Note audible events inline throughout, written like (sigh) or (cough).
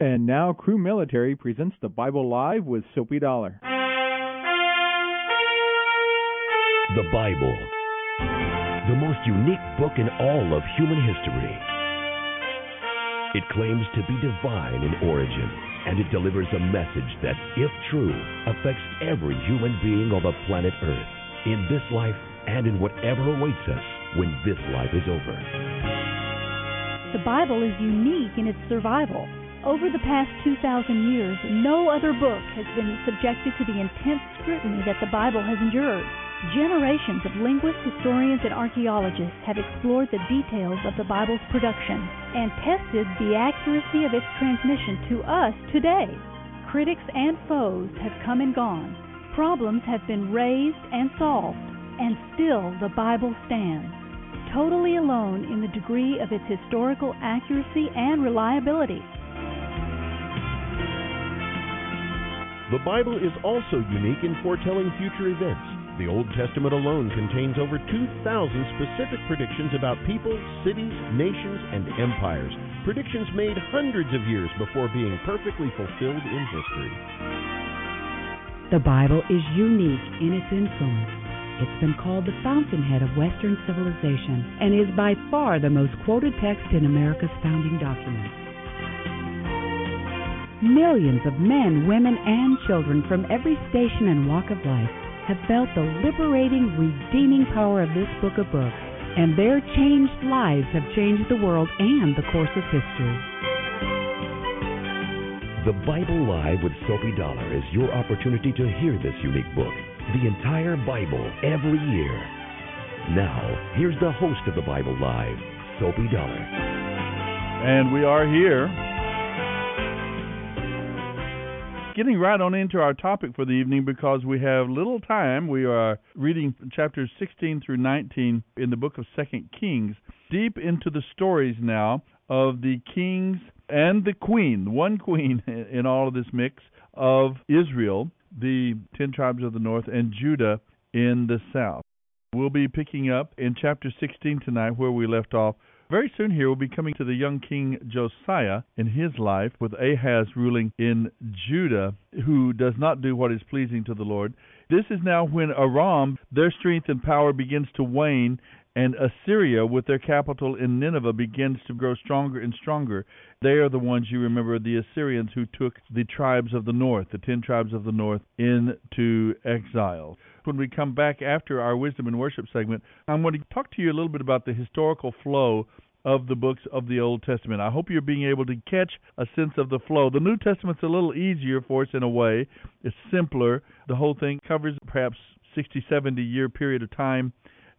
And now, Crew Military presents the Bible Live with Soapy Dollar. The Bible, the most unique book in all of human history. It claims to be divine in origin, and it delivers a message that, if true, affects every human being on the planet Earth, in this life and in whatever awaits us when this life is over. The Bible is unique in its survival. Over the past 2,000 years, no other book has been subjected to the intense scrutiny that the Bible has endured. Generations of linguists, historians, and archaeologists have explored the details of the Bible's production and tested the accuracy of its transmission to us today. Critics and foes have come and gone. Problems have been raised and solved, and still the Bible stands, totally alone in the degree of its historical accuracy and reliability. The Bible is also unique in foretelling future events. The Old Testament alone contains over 2,000 specific predictions about people, cities, nations, and empires. Predictions made hundreds of years before being perfectly fulfilled in history. The Bible is unique in its influence. It's been called the fountainhead of Western civilization and is by far the most quoted text in America's founding documents. Millions of men, women, and children from every station and walk of life have felt the liberating, redeeming power of this book of books, and their changed lives have changed the world and the course of history. The Bible Live with Soapy Dollar is your opportunity to hear this unique book, the entire Bible, every year. Now, here's the host of the Bible Live, Soapy Dollar. And we are here getting right on into our topic for the evening because we have little time. We are reading chapters 16 through 19 in the book of Second Kings, deep into the stories now of the kings and the queen, one queen (laughs) in all of this mix of Israel, the ten tribes of the north, and Judah in the south. We'll be picking up in chapter 16 tonight where we left off very soon here we'll be coming to the young king Josiah in his life, with Ahaz ruling in Judah, who does not do what is pleasing to the Lord. This is now when Aram, their strength and power begins to wane, and Assyria, with their capital in Nineveh, begins to grow stronger and stronger. They are the ones you remember, the Assyrians who took the tribes of the north, the ten tribes of the north, into exile when we come back after our wisdom and worship segment, I'm going to talk to you a little bit about the historical flow of the books of the Old Testament. I hope you're being able to catch a sense of the flow. The New Testament's a little easier for us in a way. It's simpler. The whole thing covers perhaps 60, 70 year period of time.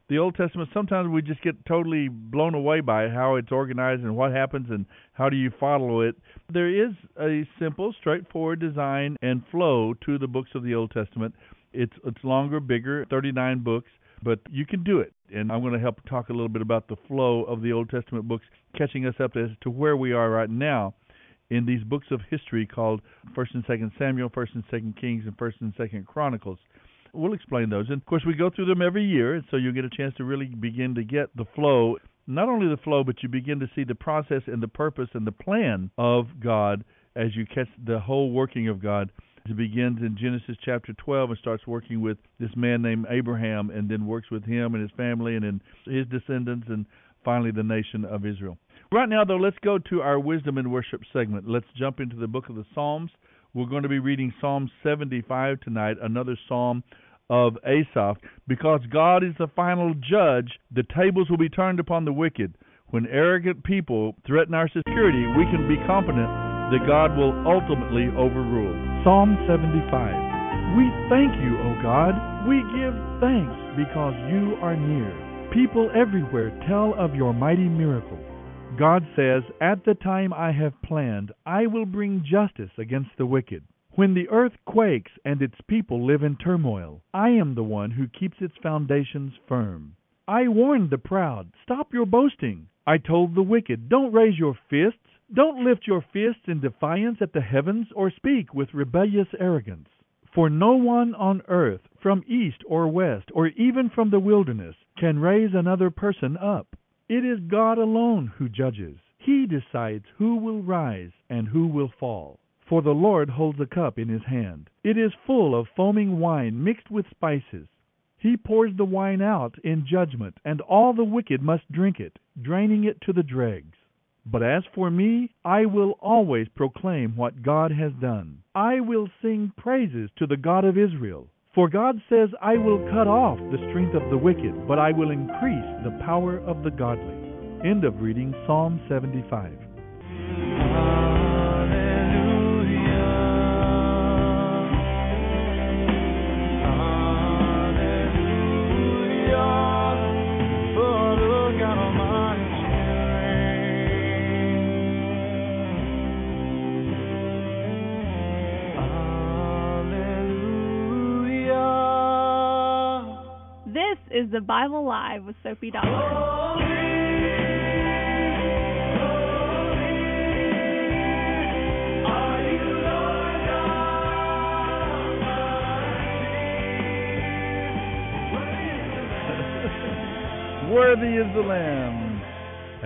The Old Testament, sometimes we just get totally blown away by how it's organized and what happens and how do you follow it. There is a simple, straightforward design and flow to the books of the Old Testament. It's it's longer, bigger, 39 books, but you can do it. And I'm going to help talk a little bit about the flow of the Old Testament books, catching us up as to where we are right now in these books of history called First and Second Samuel, First and Second Kings, and First and Second Chronicles. We'll explain those, and of course we go through them every year, and so you'll get a chance to really begin to get the flow. Not only the flow, but you begin to see the process and the purpose and the plan of God as you catch the whole working of God it begins in Genesis chapter 12 and starts working with this man named Abraham and then works with him and his family and then his descendants and finally the nation of Israel. Right now, though, let's go to our wisdom and worship segment. Let's jump into the book of the Psalms. We're going to be reading Psalm 75 tonight, another psalm of Asaph. Because God is the final judge, the tables will be turned upon the wicked. When arrogant people threaten our security, we can be confident that God will ultimately overrule. Psalm 75 We thank you, O God. We give thanks because you are near. People everywhere tell of your mighty miracles. God says, At the time I have planned, I will bring justice against the wicked. When the earth quakes and its people live in turmoil, I am the one who keeps its foundations firm. I warned the proud, Stop your boasting. I told the wicked, Don't raise your fists. Don't lift your fists in defiance at the heavens or speak with rebellious arrogance. For no one on earth, from east or west, or even from the wilderness, can raise another person up. It is God alone who judges. He decides who will rise and who will fall. For the Lord holds a cup in his hand. It is full of foaming wine mixed with spices. He pours the wine out in judgment, and all the wicked must drink it, draining it to the dregs. But as for me, I will always proclaim what God has done. I will sing praises to the God of Israel. For God says, I will cut off the strength of the wicked, but I will increase the power of the godly. End of reading Psalm 75. Is the Bible Live with Sophie Dollar. Worthy is the Lamb.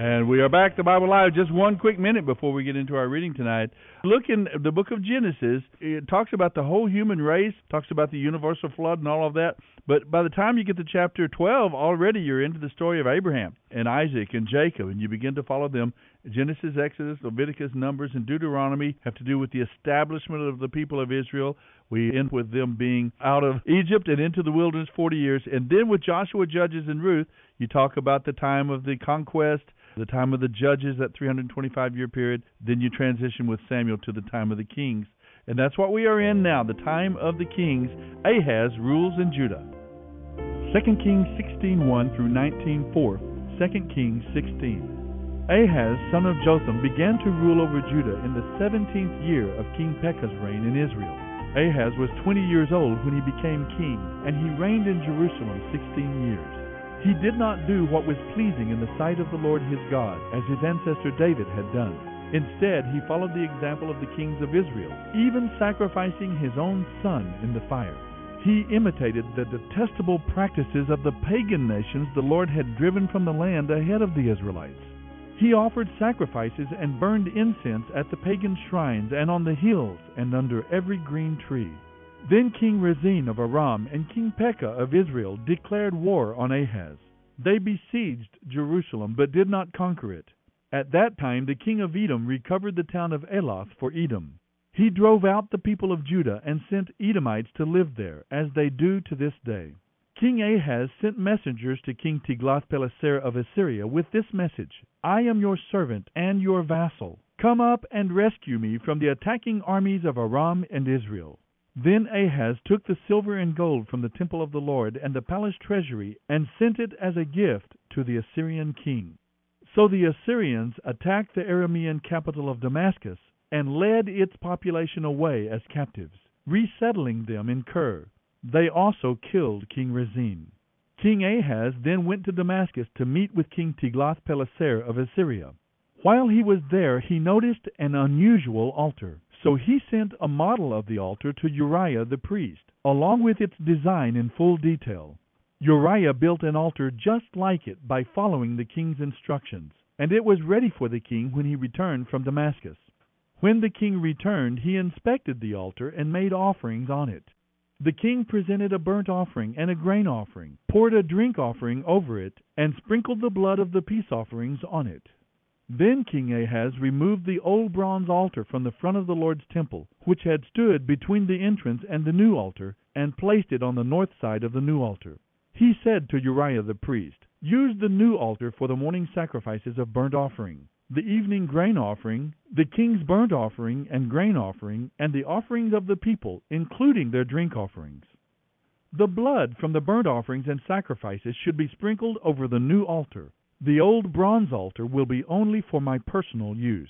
And we are back to Bible Live. Just one quick minute before we get into our reading tonight. Look in the book of Genesis. It talks about the whole human race, talks about the universal flood and all of that. But by the time you get to chapter 12, already you're into the story of Abraham and Isaac and Jacob, and you begin to follow them. Genesis, Exodus, Leviticus, Numbers, and Deuteronomy have to do with the establishment of the people of Israel. We end with them being out of Egypt and into the wilderness 40 years. And then with Joshua, Judges, and Ruth, you talk about the time of the conquest, the time of the judges, that 325 year period. Then you transition with Samuel to the time of the kings. And that's what we are in now, the time of the kings. Ahaz rules in Judah. 2 Kings 16:1 through 19:4. 2 Kings 16. Ahaz, son of Jotham, began to rule over Judah in the 17th year of King Pekah's reign in Israel. Ahaz was 20 years old when he became king, and he reigned in Jerusalem 16 years. He did not do what was pleasing in the sight of the Lord his God, as his ancestor David had done. Instead, he followed the example of the kings of Israel, even sacrificing his own son in the fire. He imitated the detestable practices of the pagan nations the Lord had driven from the land ahead of the Israelites. He offered sacrifices and burned incense at the pagan shrines and on the hills and under every green tree. Then King Rezin of Aram and King Pekah of Israel declared war on Ahaz. They besieged Jerusalem but did not conquer it. At that time the king of Edom recovered the town of Elath for Edom. He drove out the people of Judah and sent Edomites to live there, as they do to this day. King Ahaz sent messengers to King Tiglath-Pileser of Assyria with this message, I am your servant and your vassal. Come up and rescue me from the attacking armies of Aram and Israel. Then Ahaz took the silver and gold from the temple of the Lord and the palace treasury and sent it as a gift to the Assyrian king. So the Assyrians attacked the Aramean capital of Damascus and led its population away as captives, resettling them in Kir. They also killed King Rezin. King Ahaz then went to Damascus to meet with King Tiglath-Pileser of Assyria. While he was there, he noticed an unusual altar. So he sent a model of the altar to Uriah the priest, along with its design in full detail. Uriah built an altar just like it by following the king's instructions, and it was ready for the king when he returned from Damascus. When the king returned, he inspected the altar and made offerings on it. The king presented a burnt offering and a grain offering, poured a drink offering over it, and sprinkled the blood of the peace offerings on it. Then King Ahaz removed the old bronze altar from the front of the Lord's temple, which had stood between the entrance and the new altar, and placed it on the north side of the new altar. He said to Uriah the priest, Use the new altar for the morning sacrifices of burnt offering, the evening grain offering, the king's burnt offering and grain offering, and the offerings of the people, including their drink offerings. The blood from the burnt offerings and sacrifices should be sprinkled over the new altar. The old bronze altar will be only for my personal use.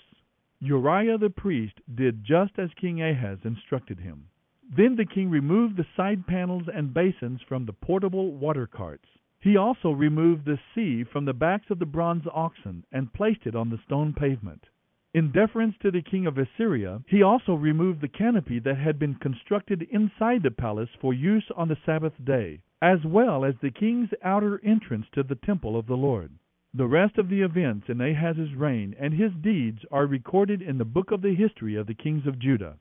Uriah the priest did just as King Ahaz instructed him. Then the king removed the side panels and basins from the portable water carts. He also removed the sea from the backs of the bronze oxen and placed it on the stone pavement. In deference to the king of Assyria, he also removed the canopy that had been constructed inside the palace for use on the Sabbath day, as well as the king's outer entrance to the temple of the Lord. The rest of the events in Ahaz's reign and his deeds are recorded in the book of the history of the kings of Judah.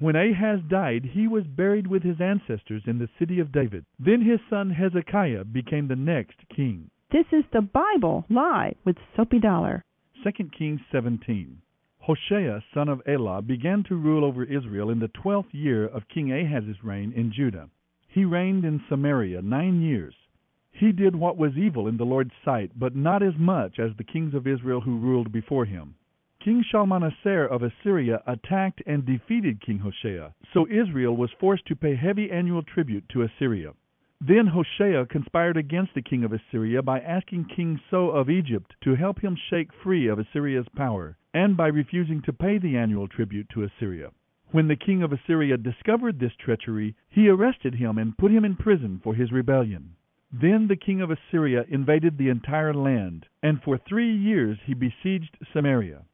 When Ahaz died, he was buried with his ancestors in the city of David. Then his son Hezekiah became the next king. This is the Bible Live with Soapy Dollar. 2 Kings 17. Hoshea, son of Elah, began to rule over Israel in the twelfth year of King Ahaz's reign in Judah. He reigned in Samaria nine years. He did what was evil in the Lord's sight, but not as much as the kings of Israel who ruled before him. King Shalmaneser of Assyria attacked and defeated King Hoshea, so Israel was forced to pay heavy annual tribute to Assyria. Then Hoshea conspired against the king of Assyria by asking King So of Egypt to help him shake free of Assyria's power, and by refusing to pay the annual tribute to Assyria. When the king of Assyria discovered this treachery, he arrested him and put him in prison for his rebellion. Then the king of Assyria invaded the entire land, and for three years he besieged Samaria.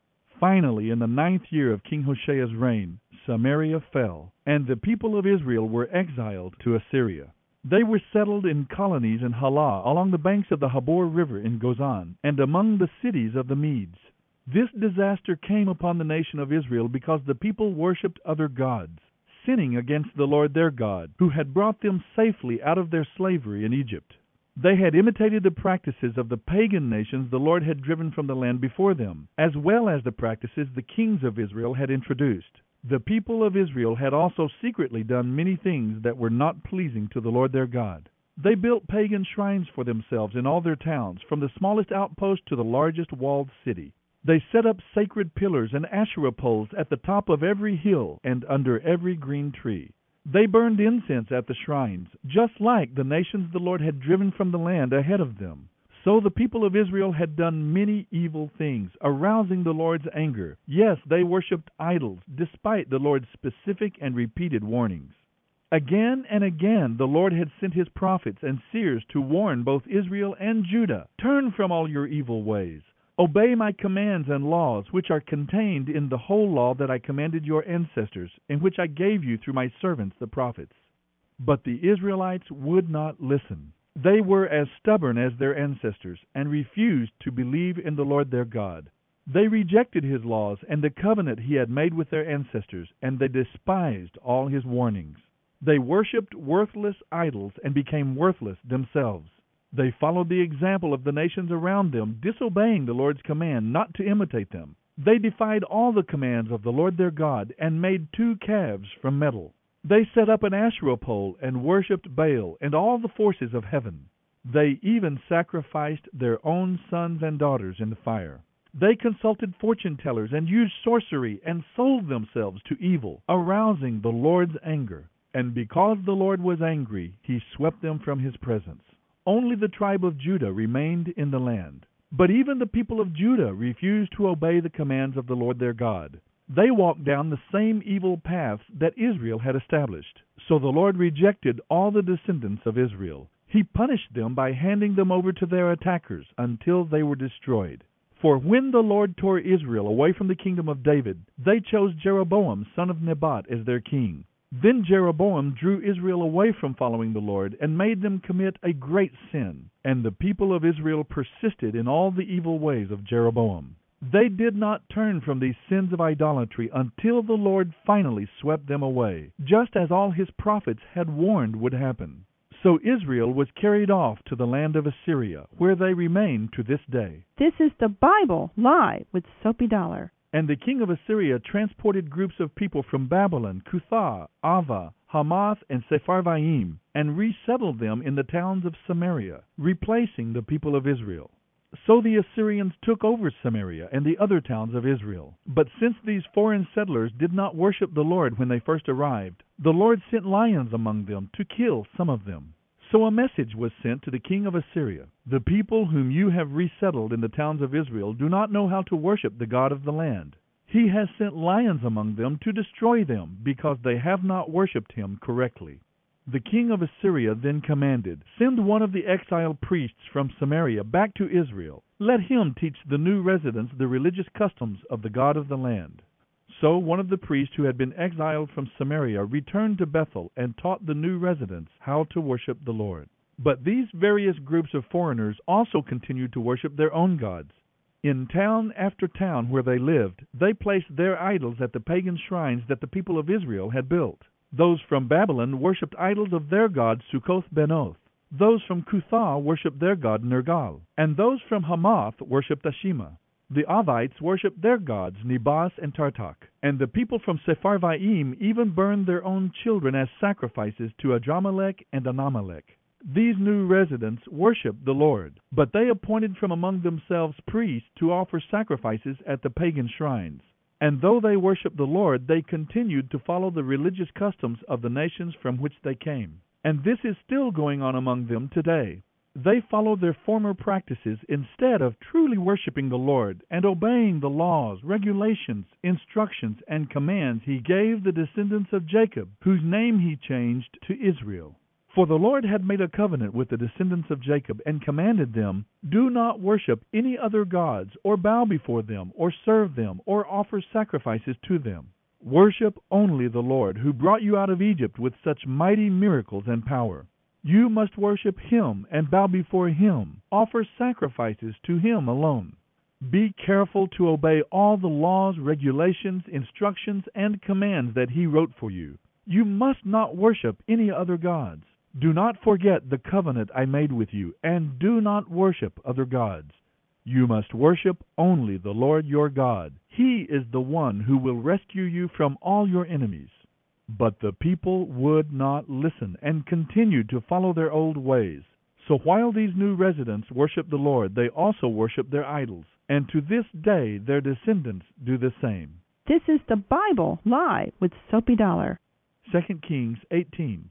Finally, in the ninth year of King Hoshea's reign, Samaria fell, and the people of Israel were exiled to Assyria. They were settled in colonies in Halah, along the banks of the Habor River in Gozan, and among the cities of the Medes. This disaster came upon the nation of Israel because the people worshipped other gods sinning against the Lord their God, who had brought them safely out of their slavery in Egypt. They had imitated the practices of the pagan nations the Lord had driven from the land before them, as well as the practices the kings of Israel had introduced. The people of Israel had also secretly done many things that were not pleasing to the Lord their God. They built pagan shrines for themselves in all their towns, from the smallest outpost to the largest walled city. They set up sacred pillars and Asherah poles at the top of every hill and under every green tree. They burned incense at the shrines, just like the nations the Lord had driven from the land ahead of them. So the people of Israel had done many evil things, arousing the Lord's anger. Yes, they worshipped idols, despite the Lord's specific and repeated warnings. Again and again the Lord had sent his prophets and seers to warn both Israel and Judah Turn from all your evil ways. Obey my commands and laws, which are contained in the whole law that I commanded your ancestors, and which I gave you through my servants the prophets. But the Israelites would not listen. They were as stubborn as their ancestors, and refused to believe in the Lord their God. They rejected his laws and the covenant he had made with their ancestors, and they despised all his warnings. They worshipped worthless idols and became worthless themselves. They followed the example of the nations around them, disobeying the Lord's command not to imitate them. They defied all the commands of the Lord their God and made two calves from metal. They set up an Asherah pole and worshipped Baal and all the forces of heaven. They even sacrificed their own sons and daughters in the fire. They consulted fortune tellers and used sorcery and sold themselves to evil, arousing the Lord's anger. And because the Lord was angry, he swept them from his presence. Only the tribe of Judah remained in the land. But even the people of Judah refused to obey the commands of the Lord their God. They walked down the same evil paths that Israel had established. So the Lord rejected all the descendants of Israel. He punished them by handing them over to their attackers until they were destroyed. For when the Lord tore Israel away from the kingdom of David, they chose Jeroboam son of Nebat as their king. Then Jeroboam drew Israel away from following the Lord, and made them commit a great sin. And the people of Israel persisted in all the evil ways of Jeroboam. They did not turn from these sins of idolatry until the Lord finally swept them away, just as all his prophets had warned would happen. So Israel was carried off to the land of Assyria, where they remain to this day. This is the Bible Live with Soapy Dollar. And the king of Assyria transported groups of people from Babylon, Cuthah, Ava, Hamath, and Sepharvaim, and resettled them in the towns of Samaria, replacing the people of Israel. So the Assyrians took over Samaria and the other towns of Israel. But since these foreign settlers did not worship the Lord when they first arrived, the Lord sent lions among them to kill some of them. So a message was sent to the king of Assyria The people whom you have resettled in the towns of Israel do not know how to worship the God of the land. He has sent lions among them to destroy them, because they have not worshipped him correctly. The king of Assyria then commanded, Send one of the exiled priests from Samaria back to Israel. Let him teach the new residents the religious customs of the God of the land. So one of the priests who had been exiled from Samaria returned to Bethel and taught the new residents how to worship the Lord. But these various groups of foreigners also continued to worship their own gods. In town after town where they lived, they placed their idols at the pagan shrines that the people of Israel had built. Those from Babylon worshipped idols of their god Succoth Benoth. Those from Cuthah worshipped their god Nergal. And those from Hamath worshipped Ashima. The Avites worshipped their gods Nibhaz and Tartak. And the people from Sepharvaim even burned their own children as sacrifices to Adrammelech and Anammelech. These new residents worshiped the Lord, but they appointed from among themselves priests to offer sacrifices at the pagan shrines. And though they worshiped the Lord, they continued to follow the religious customs of the nations from which they came. And this is still going on among them today. They follow their former practices instead of truly worshiping the Lord and obeying the laws, regulations, instructions, and commands He gave the descendants of Jacob, whose name He changed to Israel. For the Lord had made a covenant with the descendants of Jacob, and commanded them, Do not worship any other gods, or bow before them, or serve them, or offer sacrifices to them. Worship only the Lord, who brought you out of Egypt with such mighty miracles and power. You must worship Him and bow before Him, offer sacrifices to Him alone. Be careful to obey all the laws, regulations, instructions, and commands that He wrote for you. You must not worship any other gods. Do not forget the covenant I made with you, and do not worship other gods. You must worship only the Lord your God. He is the one who will rescue you from all your enemies. But the people would not listen and continued to follow their old ways. So while these new residents worship the Lord, they also worship their idols, and to this day their descendants do the same. This is the Bible Live with Soapy Dollar. 2 Kings 18.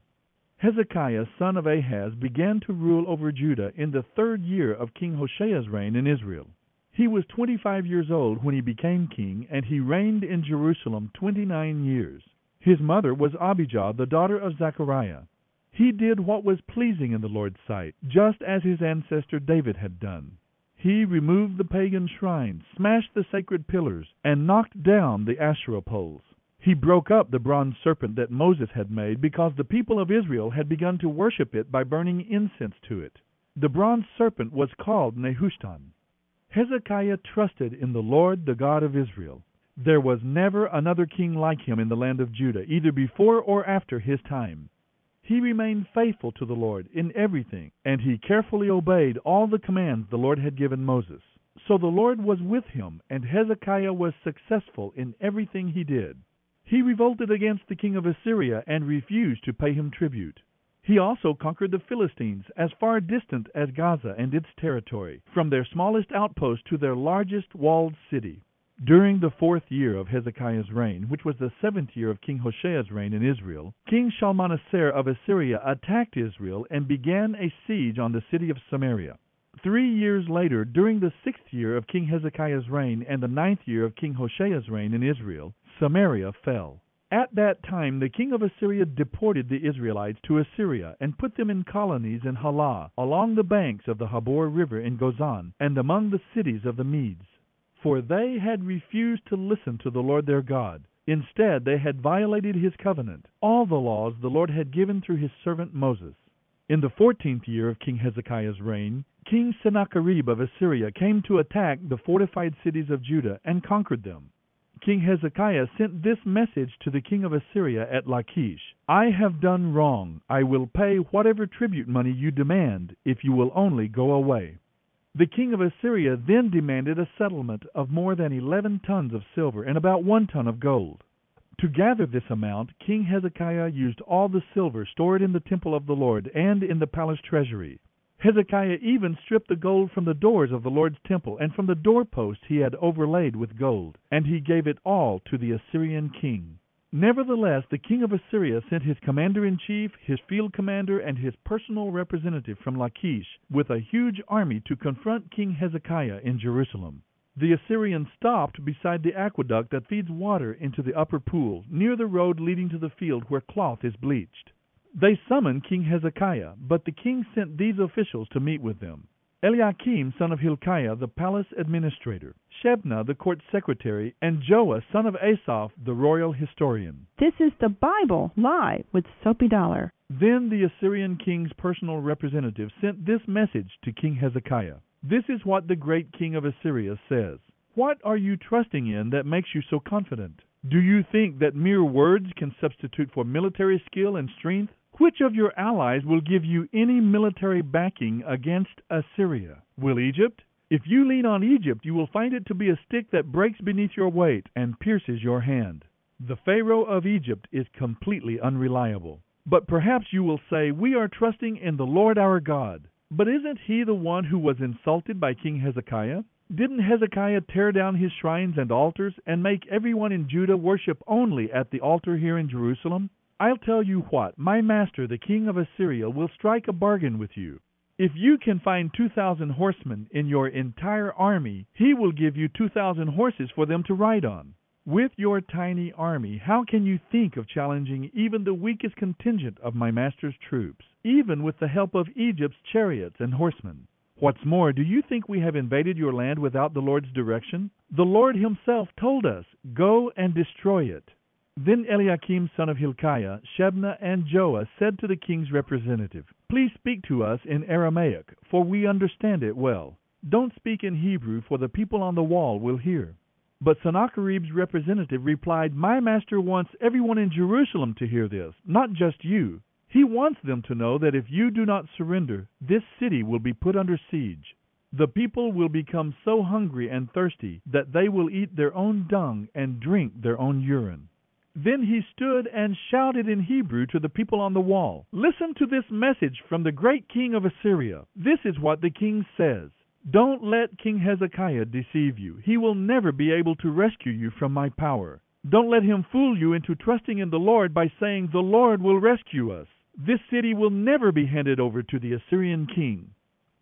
Hezekiah son of Ahaz began to rule over Judah in the third year of King Hoshea's reign in Israel. He was twenty five years old when he became king, and he reigned in Jerusalem twenty nine years. His mother was Abijah, the daughter of Zechariah. He did what was pleasing in the Lord's sight, just as his ancestor David had done. He removed the pagan shrines, smashed the sacred pillars, and knocked down the Asherah poles. He broke up the bronze serpent that Moses had made because the people of Israel had begun to worship it by burning incense to it. The bronze serpent was called Nehushtan. Hezekiah trusted in the Lord, the God of Israel. There was never another king like him in the land of Judah, either before or after his time. He remained faithful to the Lord in everything, and he carefully obeyed all the commands the Lord had given Moses. So the Lord was with him, and Hezekiah was successful in everything he did. He revolted against the king of Assyria and refused to pay him tribute. He also conquered the Philistines as far distant as Gaza and its territory, from their smallest outpost to their largest walled city. During the fourth year of Hezekiah's reign, which was the seventh year of King Hoshea's reign in Israel, King Shalmaneser of Assyria attacked Israel and began a siege on the city of Samaria. Three years later, during the sixth year of King Hezekiah's reign and the ninth year of King Hoshea's reign in Israel, Samaria fell. At that time the king of Assyria deported the Israelites to Assyria and put them in colonies in Halah, along the banks of the Habor River in Gozan, and among the cities of the Medes. For they had refused to listen to the Lord their God. Instead, they had violated his covenant, all the laws the Lord had given through his servant Moses. In the fourteenth year of King Hezekiah's reign, King Sennacherib of Assyria came to attack the fortified cities of Judah and conquered them. King Hezekiah sent this message to the king of Assyria at Lachish I have done wrong. I will pay whatever tribute money you demand, if you will only go away. The king of Assyria then demanded a settlement of more than eleven tons of silver and about one ton of gold. To gather this amount, King Hezekiah used all the silver stored in the temple of the Lord and in the palace treasury. Hezekiah even stripped the gold from the doors of the Lord's temple, and from the doorposts he had overlaid with gold, and he gave it all to the Assyrian king. Nevertheless, the king of Assyria sent his commander in chief, his field commander, and his personal representative from Lachish with a huge army to confront King Hezekiah in Jerusalem. The Assyrians stopped beside the aqueduct that feeds water into the upper pool, near the road leading to the field where cloth is bleached. They summoned King Hezekiah, but the king sent these officials to meet with them. Eliakim son of Hilkiah the palace administrator, Shebna the court secretary, and Joah son of Asaph the royal historian. This is the Bible live with Soapy Dollar. Then the Assyrian king's personal representative sent this message to King Hezekiah. This is what the great king of Assyria says. What are you trusting in that makes you so confident? Do you think that mere words can substitute for military skill and strength? Which of your allies will give you any military backing against Assyria? Will Egypt? If you lean on Egypt, you will find it to be a stick that breaks beneath your weight and pierces your hand. The Pharaoh of Egypt is completely unreliable. But perhaps you will say, We are trusting in the Lord our God. But isn't he the one who was insulted by King Hezekiah? Didn't Hezekiah tear down his shrines and altars and make everyone in Judah worship only at the altar here in Jerusalem? I'll tell you what, my master, the king of Assyria, will strike a bargain with you. If you can find 2,000 horsemen in your entire army, he will give you 2,000 horses for them to ride on. With your tiny army, how can you think of challenging even the weakest contingent of my master's troops, even with the help of Egypt's chariots and horsemen? What's more, do you think we have invaded your land without the Lord's direction? The Lord himself told us, Go and destroy it. Then Eliakim son of Hilkiah, Shebna, and Joah said to the king's representative, Please speak to us in Aramaic, for we understand it well. Don't speak in Hebrew, for the people on the wall will hear. But Sennacherib's representative replied, My master wants everyone in Jerusalem to hear this, not just you. He wants them to know that if you do not surrender, this city will be put under siege. The people will become so hungry and thirsty that they will eat their own dung and drink their own urine. Then he stood and shouted in Hebrew to the people on the wall, Listen to this message from the great king of Assyria. This is what the king says. Don't let King Hezekiah deceive you. He will never be able to rescue you from my power. Don't let him fool you into trusting in the Lord by saying, The Lord will rescue us. This city will never be handed over to the Assyrian king.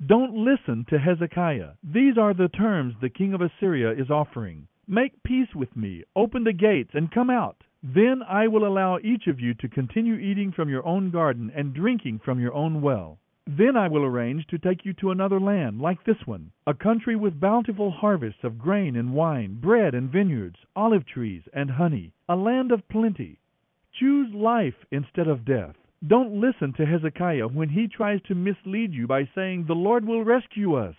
Don't listen to Hezekiah. These are the terms the king of Assyria is offering. Make peace with me, open the gates, and come out. Then I will allow each of you to continue eating from your own garden and drinking from your own well. Then I will arrange to take you to another land like this one, a country with bountiful harvests of grain and wine, bread and vineyards, olive trees and honey, a land of plenty. Choose life instead of death. Don't listen to Hezekiah when he tries to mislead you by saying, The Lord will rescue us.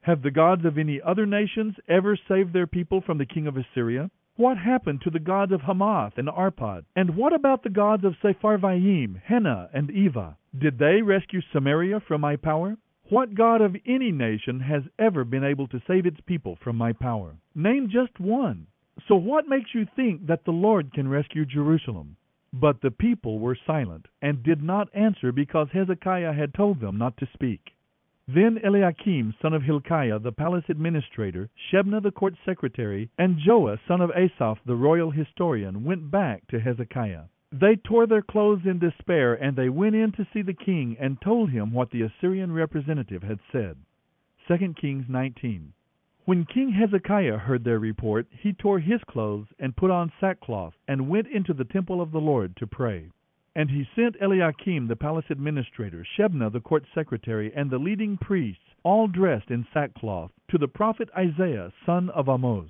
Have the gods of any other nations ever saved their people from the king of Assyria? What happened to the gods of Hamath and Arpad? And what about the gods of Sepharvaim, Hena, and Ivvah? Did they rescue Samaria from my power? What god of any nation has ever been able to save its people from my power? Name just one. So what makes you think that the Lord can rescue Jerusalem? But the people were silent, and did not answer because Hezekiah had told them not to speak. Then Eliakim son of Hilkiah the palace administrator, Shebna the court secretary, and Joah son of Asaph the royal historian went back to Hezekiah. They tore their clothes in despair, and they went in to see the king and told him what the Assyrian representative had said. 2 Kings 19. When King Hezekiah heard their report, he tore his clothes and put on sackcloth, and went into the temple of the Lord to pray. And he sent Eliakim the palace administrator, Shebna the court secretary, and the leading priests, all dressed in sackcloth, to the prophet Isaiah son of Amoz.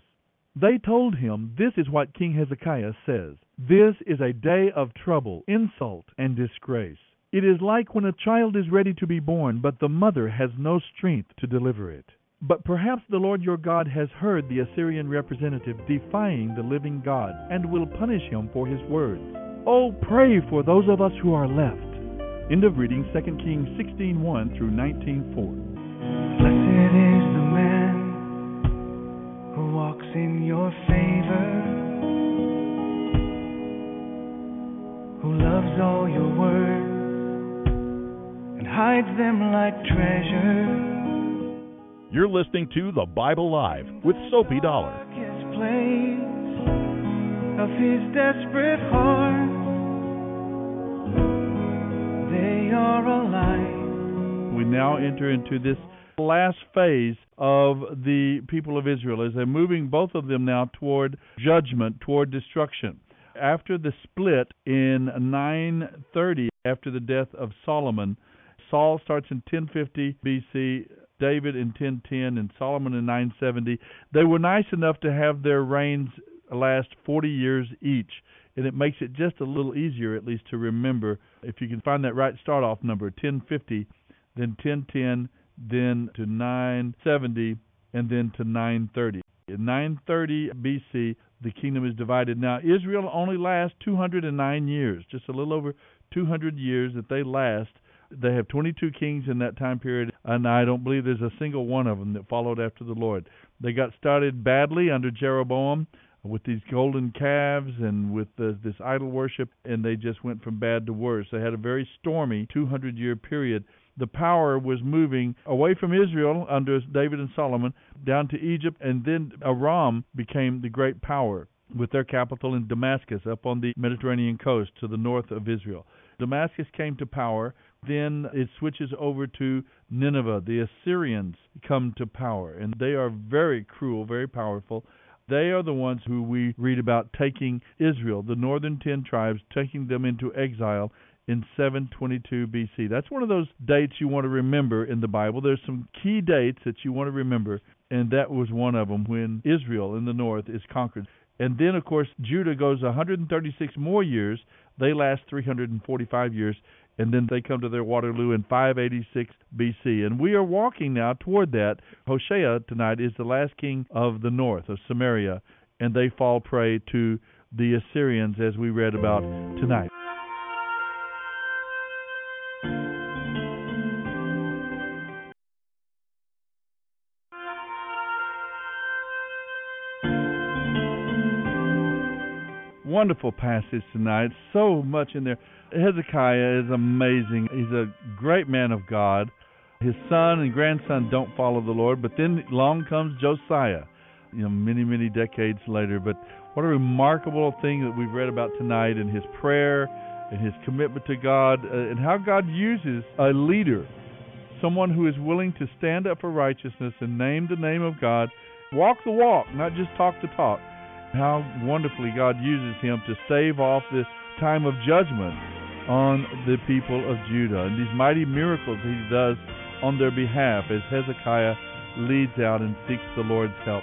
They told him, This is what King Hezekiah says This is a day of trouble, insult, and disgrace. It is like when a child is ready to be born, but the mother has no strength to deliver it. But perhaps the Lord your God has heard the Assyrian representative defying the living God, and will punish him for his words. Oh, pray for those of us who are left. End of reading 2 Kings 16:1 through 19:4. Blessed is the man who walks in your favor, who loves all your words and hides them like treasure. You're listening to The Bible Live with Soapy Dollar. Of his desperate heart, they are alive. We now enter into this last phase of the people of Israel as they're moving both of them now toward judgment, toward destruction. After the split in 930, after the death of Solomon, Saul starts in 1050 BC, David in 1010 and Solomon in 970. They were nice enough to have their reigns last 40 years each, and it makes it just a little easier, at least, to remember. If you can find that right start off number, 1050, then 1010, then to 970, and then to 930. In 930 BC, the kingdom is divided. Now, Israel only lasts 209 years, just a little over 200 years that they last. They have 22 kings in that time period, and I don't believe there's a single one of them that followed after the Lord. They got started badly under Jeroboam with these golden calves and with the, this idol worship, and they just went from bad to worse. They had a very stormy 200 year period. The power was moving away from Israel under David and Solomon down to Egypt, and then Aram became the great power with their capital in Damascus up on the Mediterranean coast to the north of Israel. Damascus came to power. Then it switches over to Nineveh. The Assyrians come to power, and they are very cruel, very powerful. They are the ones who we read about taking Israel, the northern ten tribes, taking them into exile in 722 BC. That's one of those dates you want to remember in the Bible. There's some key dates that you want to remember, and that was one of them when Israel in the north is conquered. And then, of course, Judah goes 136 more years. They last 345 years, and then they come to their Waterloo in 586 BC. And we are walking now toward that. Hoshea tonight is the last king of the north, of Samaria, and they fall prey to the Assyrians, as we read about tonight. wonderful passage tonight. So much in there. Hezekiah is amazing. He's a great man of God. His son and grandson don't follow the Lord, but then along comes Josiah, you know, many, many decades later. But what a remarkable thing that we've read about tonight in his prayer and his commitment to God uh, and how God uses a leader, someone who is willing to stand up for righteousness and name the name of God, walk the walk, not just talk the talk how wonderfully God uses him to stave off this time of judgment on the people of Judah and these mighty miracles he does on their behalf as Hezekiah leads out and seeks the Lord's help.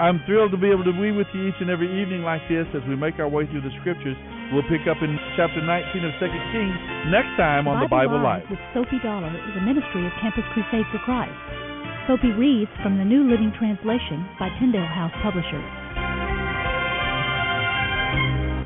I'm thrilled to be able to be with you each and every evening like this as we make our way through the scriptures. We'll pick up in chapter 19 of 2 Kings next time on the Bible, Live. With Soapy Dollar is a ministry of Campus Crusade for Christ. Soapy reads from the New Living Translation by Tyndale House Publishers.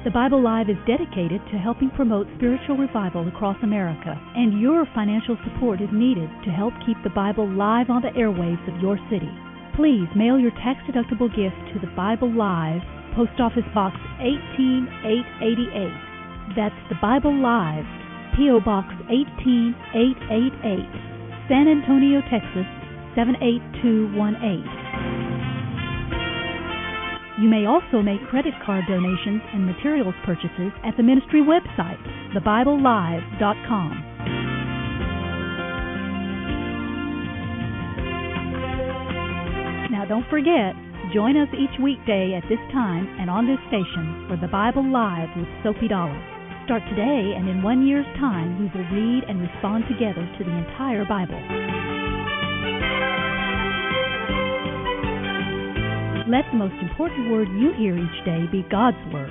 The Bible Live is dedicated to helping promote spiritual revival across America, and your financial support is needed to help keep the Bible live on the airwaves of your city. Please mail your tax deductible gift to the Bible Live, Post Office Box 18888. That's the Bible Live, P.O. Box 18888, San Antonio, Texas 78218. You may also make credit card donations and materials purchases at the ministry website, thebiblelive.com. Now don't forget, join us each weekday at this time and on this station for the Bible Live with Soapy Dollar. Start today, and in one year's time, we will read and respond together to the entire Bible. Let the most important word you hear each day be God's Word.